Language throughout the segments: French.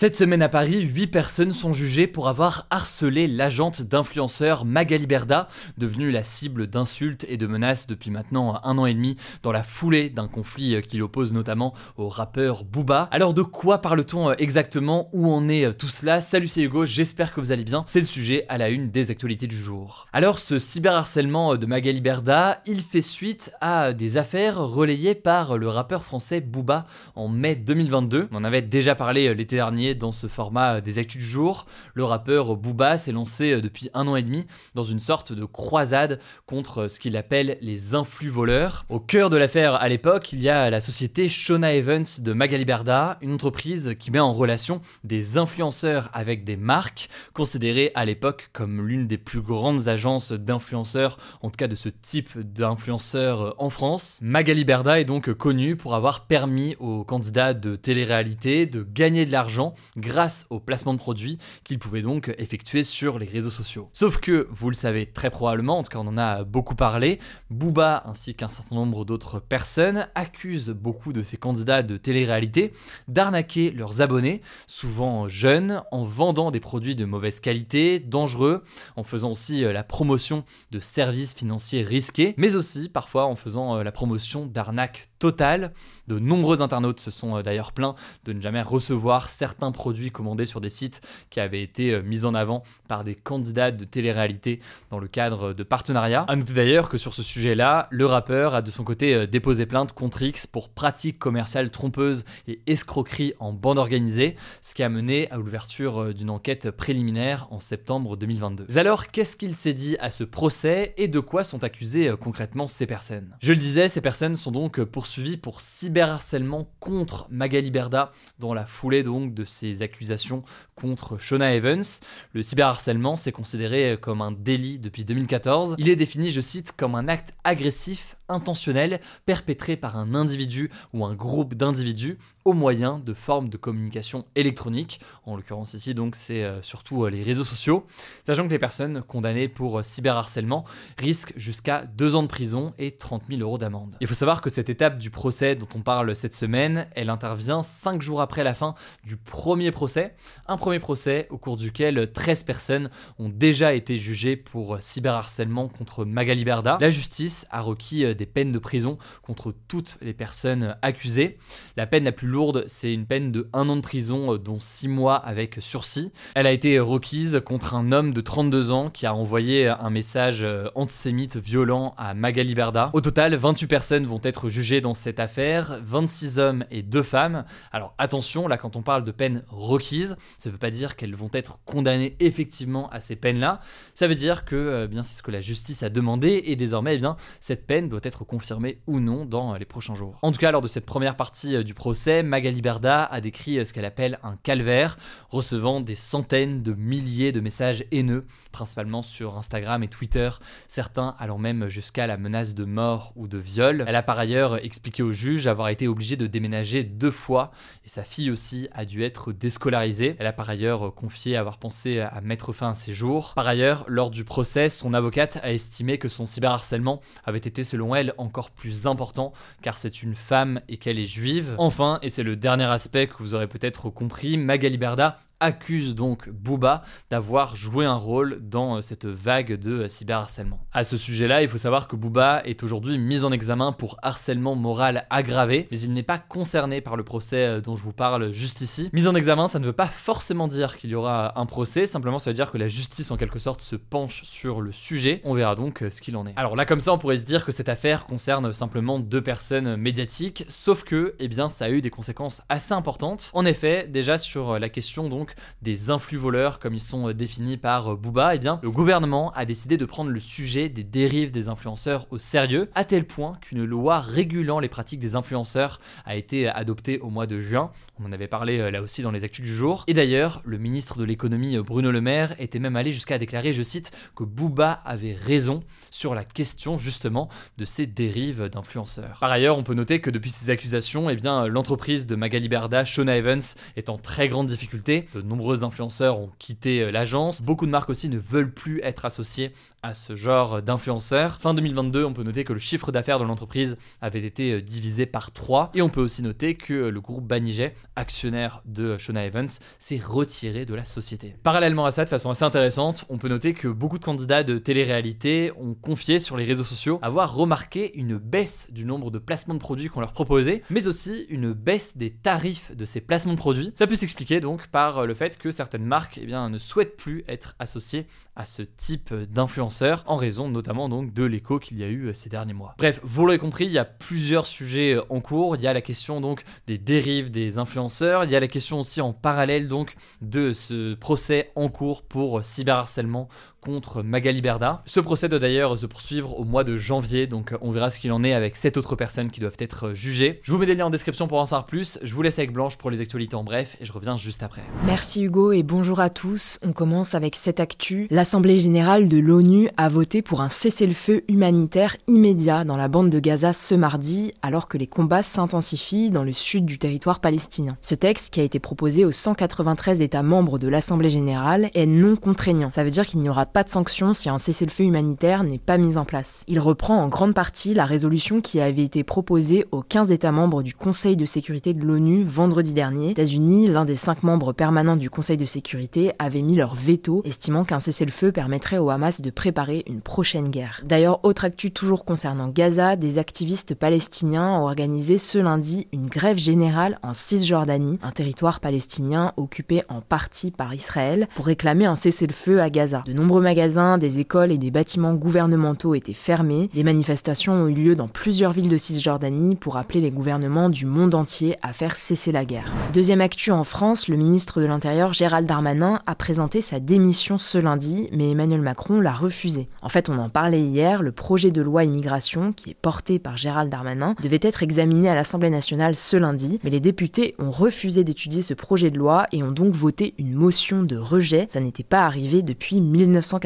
Cette semaine à Paris, 8 personnes sont jugées pour avoir harcelé l'agente d'influenceur Magali Berda, devenue la cible d'insultes et de menaces depuis maintenant un an et demi dans la foulée d'un conflit qui l'oppose notamment au rappeur Booba. Alors de quoi parle-t-on exactement? Où en est tout cela? Salut c'est Hugo, j'espère que vous allez bien. C'est le sujet à la une des actualités du jour. Alors ce cyberharcèlement de Magali Berda, il fait suite à des affaires relayées par le rappeur français Booba en mai 2022. On en avait déjà parlé l'été dernier dans ce format des actus du jour. Le rappeur Booba s'est lancé depuis un an et demi dans une sorte de croisade contre ce qu'il appelle les influx voleurs. Au cœur de l'affaire à l'époque, il y a la société Shona Evans de Magali Berda, une entreprise qui met en relation des influenceurs avec des marques, considérées à l'époque comme l'une des plus grandes agences d'influenceurs, en tout cas de ce type d'influenceurs en France. Magali Berda est donc connue pour avoir permis aux candidats de télé-réalité de gagner de l'argent grâce au placement de produits qu'ils pouvaient donc effectuer sur les réseaux sociaux. Sauf que, vous le savez très probablement, en tout cas on en a beaucoup parlé, Booba ainsi qu'un certain nombre d'autres personnes accusent beaucoup de ces candidats de télé-réalité d'arnaquer leurs abonnés, souvent jeunes, en vendant des produits de mauvaise qualité, dangereux, en faisant aussi la promotion de services financiers risqués, mais aussi parfois en faisant la promotion d'arnaques totales. De nombreux internautes se sont d'ailleurs plaints de ne jamais recevoir certains produits commandés sur des sites qui avaient été mis en avant par des candidats de télé-réalité dans le cadre de partenariats. A noter d'ailleurs que sur ce sujet-là, le rappeur a de son côté déposé plainte contre X pour pratiques commerciales trompeuses et escroqueries en bande organisée, ce qui a mené à l'ouverture d'une enquête préliminaire en septembre 2022. Mais alors, qu'est-ce qu'il s'est dit à ce procès et de quoi sont accusées concrètement ces personnes? Je le disais, ces personnes sont donc poursuivies pour cyberharcèlement contre Magali Berda dans la foulée donc de ces accusations contre Shona Evans. Le cyberharcèlement, c'est considéré comme un délit depuis 2014. Il est défini, je cite, comme un acte agressif intentionnel perpétré par un individu ou un groupe d'individus au moyen de formes de communication électronique. En l'occurrence ici donc c'est euh, surtout euh, les réseaux sociaux. Sachant que les personnes condamnées pour euh, cyberharcèlement risquent jusqu'à 2 ans de prison et 30 000 euros d'amende. Il faut savoir que cette étape du procès dont on parle cette semaine, elle intervient 5 jours après la fin du premier procès. Un premier procès au cours duquel 13 personnes ont déjà été jugées pour cyberharcèlement contre Magali Berda. La justice a requis des peines de prison contre toutes les personnes accusées. La peine la plus lourde, c'est une peine de 1 an de prison, dont 6 mois avec sursis. Elle a été requise contre un homme de 32 ans qui a envoyé un message antisémite violent à Magali Berda. Au total, 28 personnes vont être jugées dans cette affaire, 26 hommes et 2 femmes. Alors attention, là quand on parle de peines requises, ça ne veut pas dire qu'elles vont être condamnées effectivement à ces peines-là. Ça veut dire que bien c'est ce que la justice a demandé et désormais eh bien cette peine doit être confirmée ou non dans les prochains jours. En tout cas, lors de cette première partie du procès, Magali Berda a décrit ce qu'elle appelle un calvaire, recevant des centaines de milliers de messages haineux, principalement sur Instagram et Twitter, certains allant même jusqu'à la menace de mort ou de viol. Elle a par ailleurs expliqué au juge avoir été obligée de déménager deux fois et sa fille aussi a dû être déscolarisée. Elle a par ailleurs confié avoir pensé à mettre fin à ses jours. Par ailleurs, lors du procès, son avocate a estimé que son cyberharcèlement avait été selon elle encore plus important car c'est une femme et qu'elle est juive. Enfin, et c'est le dernier aspect que vous aurez peut-être compris, Magali Berda accuse donc Booba d'avoir joué un rôle dans cette vague de cyberharcèlement. À ce sujet-là, il faut savoir que Booba est aujourd'hui mis en examen pour harcèlement moral aggravé, mais il n'est pas concerné par le procès dont je vous parle juste ici. Mise en examen, ça ne veut pas forcément dire qu'il y aura un procès, simplement ça veut dire que la justice en quelque sorte se penche sur le sujet. On verra donc ce qu'il en est. Alors là comme ça, on pourrait se dire que cette affaire concerne simplement deux personnes médiatiques, sauf que, eh bien, ça a eu des conséquences assez importantes. En effet, déjà sur la question donc des influx voleurs comme ils sont définis par Booba, eh bien le gouvernement a décidé de prendre le sujet des dérives des influenceurs au sérieux, à tel point qu'une loi régulant les pratiques des influenceurs a été adoptée au mois de juin. On en avait parlé là aussi dans les actus du jour. Et d'ailleurs, le ministre de l'économie Bruno Le Maire était même allé jusqu'à déclarer, je cite, que Booba avait raison sur la question justement de ces dérives d'influenceurs. Par ailleurs, on peut noter que depuis ces accusations, eh bien, l'entreprise de Magali Berda, Shona Evans, est en très grande difficulté. De nombreux influenceurs ont quitté euh, l'agence. Beaucoup de marques aussi ne veulent plus être associées à ce genre d'influenceurs. Fin 2022, on peut noter que le chiffre d'affaires de l'entreprise avait été euh, divisé par 3. Et on peut aussi noter que euh, le groupe Banijay, actionnaire de Shona Evans, s'est retiré de la société. Parallèlement à ça, de façon assez intéressante, on peut noter que beaucoup de candidats de télé-réalité ont confié sur les réseaux sociaux avoir remarqué une baisse du nombre de placements de produits qu'on leur proposait, mais aussi une baisse des tarifs de ces placements de produits. Ça peut s'expliquer donc par le fait que certaines marques eh bien, ne souhaitent plus être associées à ce type d'influenceurs, en raison notamment donc de l'écho qu'il y a eu ces derniers mois. Bref, vous l'aurez compris, il y a plusieurs sujets en cours. Il y a la question donc des dérives des influenceurs, il y a la question aussi en parallèle donc de ce procès en cours pour cyberharcèlement contre Magali Berda. Ce procès doit d'ailleurs se poursuivre au mois de janvier, donc on verra ce qu'il en est avec sept autres personnes qui doivent être jugées. Je vous mets des liens en description pour en savoir plus. Je vous laisse avec Blanche pour les actualités en bref et je reviens juste après. Merci Hugo et bonjour à tous. On commence avec cette actu. L'Assemblée générale de l'ONU a voté pour un cessez-le-feu humanitaire immédiat dans la bande de Gaza ce mardi, alors que les combats s'intensifient dans le sud du territoire palestinien. Ce texte, qui a été proposé aux 193 États membres de l'Assemblée générale, est non contraignant. Ça veut dire qu'il n'y aura pas de sanctions si un cessez-le-feu humanitaire n'est pas mis en place. Il reprend en grande partie la résolution qui avait été proposée aux 15 États membres du Conseil de sécurité de l'ONU vendredi dernier. États-Unis, l'un des cinq membres permanents du Conseil de sécurité, avait mis leur veto, estimant qu'un cessez-le-feu permettrait au Hamas de préparer une prochaine guerre. D'ailleurs, autre actu toujours concernant Gaza, des activistes palestiniens ont organisé ce lundi une grève générale en Cisjordanie, un territoire palestinien occupé en partie par Israël, pour réclamer un cessez-le-feu à Gaza. De nombreux magasins, des écoles et des bâtiments gouvernementaux étaient fermés. Des manifestations ont eu lieu dans plusieurs villes de Cisjordanie pour appeler les gouvernements du monde entier à faire cesser la guerre. Deuxième actu en France, le ministre de l'Intérieur Gérald Darmanin a présenté sa démission ce lundi, mais Emmanuel Macron l'a refusé. En fait, on en parlait hier, le projet de loi immigration, qui est porté par Gérald Darmanin, devait être examiné à l'Assemblée nationale ce lundi, mais les députés ont refusé d'étudier ce projet de loi et ont donc voté une motion de rejet. Ça n'était pas arrivé depuis 1900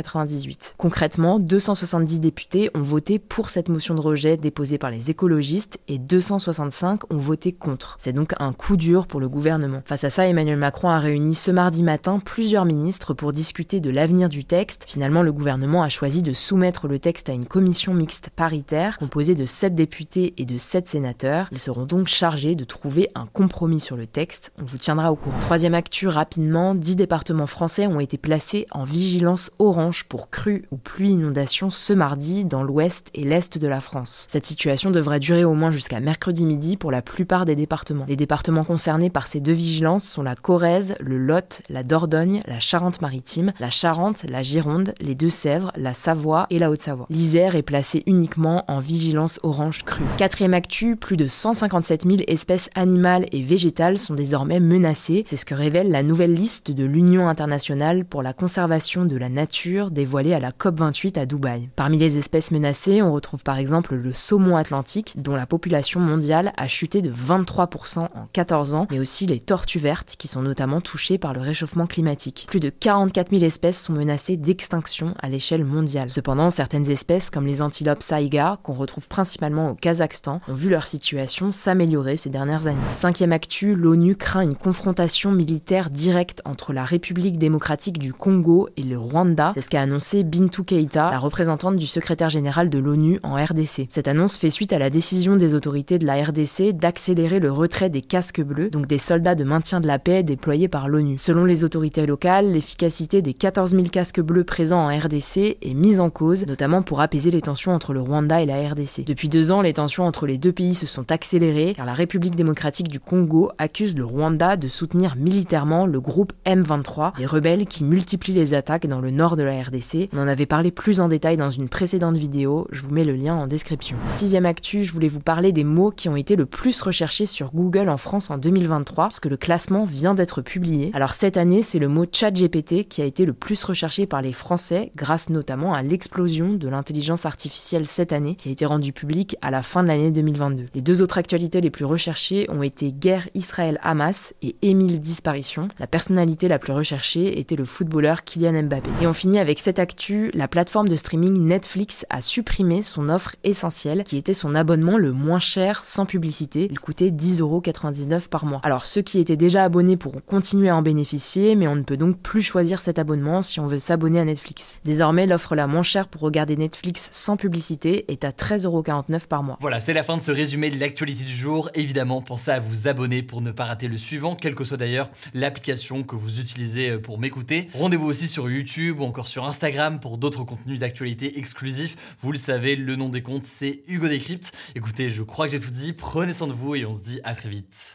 Concrètement, 270 députés ont voté pour cette motion de rejet déposée par les écologistes et 265 ont voté contre. C'est donc un coup dur pour le gouvernement. Face à ça, Emmanuel Macron a réuni ce mardi matin plusieurs ministres pour discuter de l'avenir du texte. Finalement, le gouvernement a choisi de soumettre le texte à une commission mixte paritaire composée de 7 députés et de 7 sénateurs. Ils seront donc chargés de trouver un compromis sur le texte. On vous tiendra au courant. Troisième actu rapidement, 10 départements français ont été placés en vigilance orange pour crues ou pluie inondation ce mardi dans l'ouest et l'est de la France. Cette situation devrait durer au moins jusqu'à mercredi midi pour la plupart des départements. Les départements concernés par ces deux vigilances sont la Corrèze, le Lot, la Dordogne, la Charente-Maritime, la Charente, la Gironde, les Deux-Sèvres, la Savoie et la Haute-Savoie. L'Isère est placée uniquement en vigilance orange crue. Quatrième actu, plus de 157 000 espèces animales et végétales sont désormais menacées. C'est ce que révèle la nouvelle liste de l'Union internationale pour la conservation de la nature dévoilée à la COP28 à Dubaï. Parmi les espèces menacées, on retrouve par exemple le saumon atlantique, dont la population mondiale a chuté de 23% en 14 ans, mais aussi les tortues vertes, qui sont notamment touchées par le réchauffement climatique. Plus de 44 000 espèces sont menacées d'extinction à l'échelle mondiale. Cependant, certaines espèces, comme les antilopes saïga, qu'on retrouve principalement au Kazakhstan, ont vu leur situation s'améliorer ces dernières années. Cinquième actu, l'ONU craint une confrontation militaire directe entre la République démocratique du Congo et le Rwanda. C'est ce qu'a annoncé Bintou Keita, la représentante du secrétaire général de l'ONU en RDC. Cette annonce fait suite à la décision des autorités de la RDC d'accélérer le retrait des casques bleus, donc des soldats de maintien de la paix déployés par l'ONU. Selon les autorités locales, l'efficacité des 14 000 casques bleus présents en RDC est mise en cause, notamment pour apaiser les tensions entre le Rwanda et la RDC. Depuis deux ans, les tensions entre les deux pays se sont accélérées car la République démocratique du Congo accuse le Rwanda de soutenir militairement le groupe M23, des rebelles qui multiplient les attaques dans le nord de la RDC. On en avait parlé plus en détail dans une précédente vidéo, je vous mets le lien en description. Sixième actu, je voulais vous parler des mots qui ont été le plus recherchés sur Google en France en 2023, parce que le classement vient d'être publié Alors cette année, c'est le mot ChatGPT qui a été le plus recherché par les Français grâce notamment à l'explosion de l'intelligence artificielle cette année qui a été rendue publique à la fin de l'année 2022. Les deux autres actualités les plus recherchées ont été guerre Israël-Hamas et Émile disparition. La personnalité la plus recherchée était le footballeur Kylian Mbappé. Et on finit avec cette actu, la plateforme de streaming Netflix a supprimé son offre essentielle qui était son abonnement le moins cher sans publicité. Il coûtait 10,99€ par mois. Alors ceux qui étaient déjà abonnés pourront à en bénéficier, mais on ne peut donc plus choisir cet abonnement si on veut s'abonner à Netflix. Désormais, l'offre la moins chère pour regarder Netflix sans publicité est à 13,49€ par mois. Voilà, c'est la fin de ce résumé de l'actualité du jour. Évidemment, pensez à vous abonner pour ne pas rater le suivant, quelle que soit d'ailleurs l'application que vous utilisez pour m'écouter. Rendez-vous aussi sur YouTube ou encore sur Instagram pour d'autres contenus d'actualité exclusifs. Vous le savez, le nom des comptes, c'est Hugo Décrypte. Écoutez, je crois que j'ai tout dit. Prenez soin de vous et on se dit à très vite.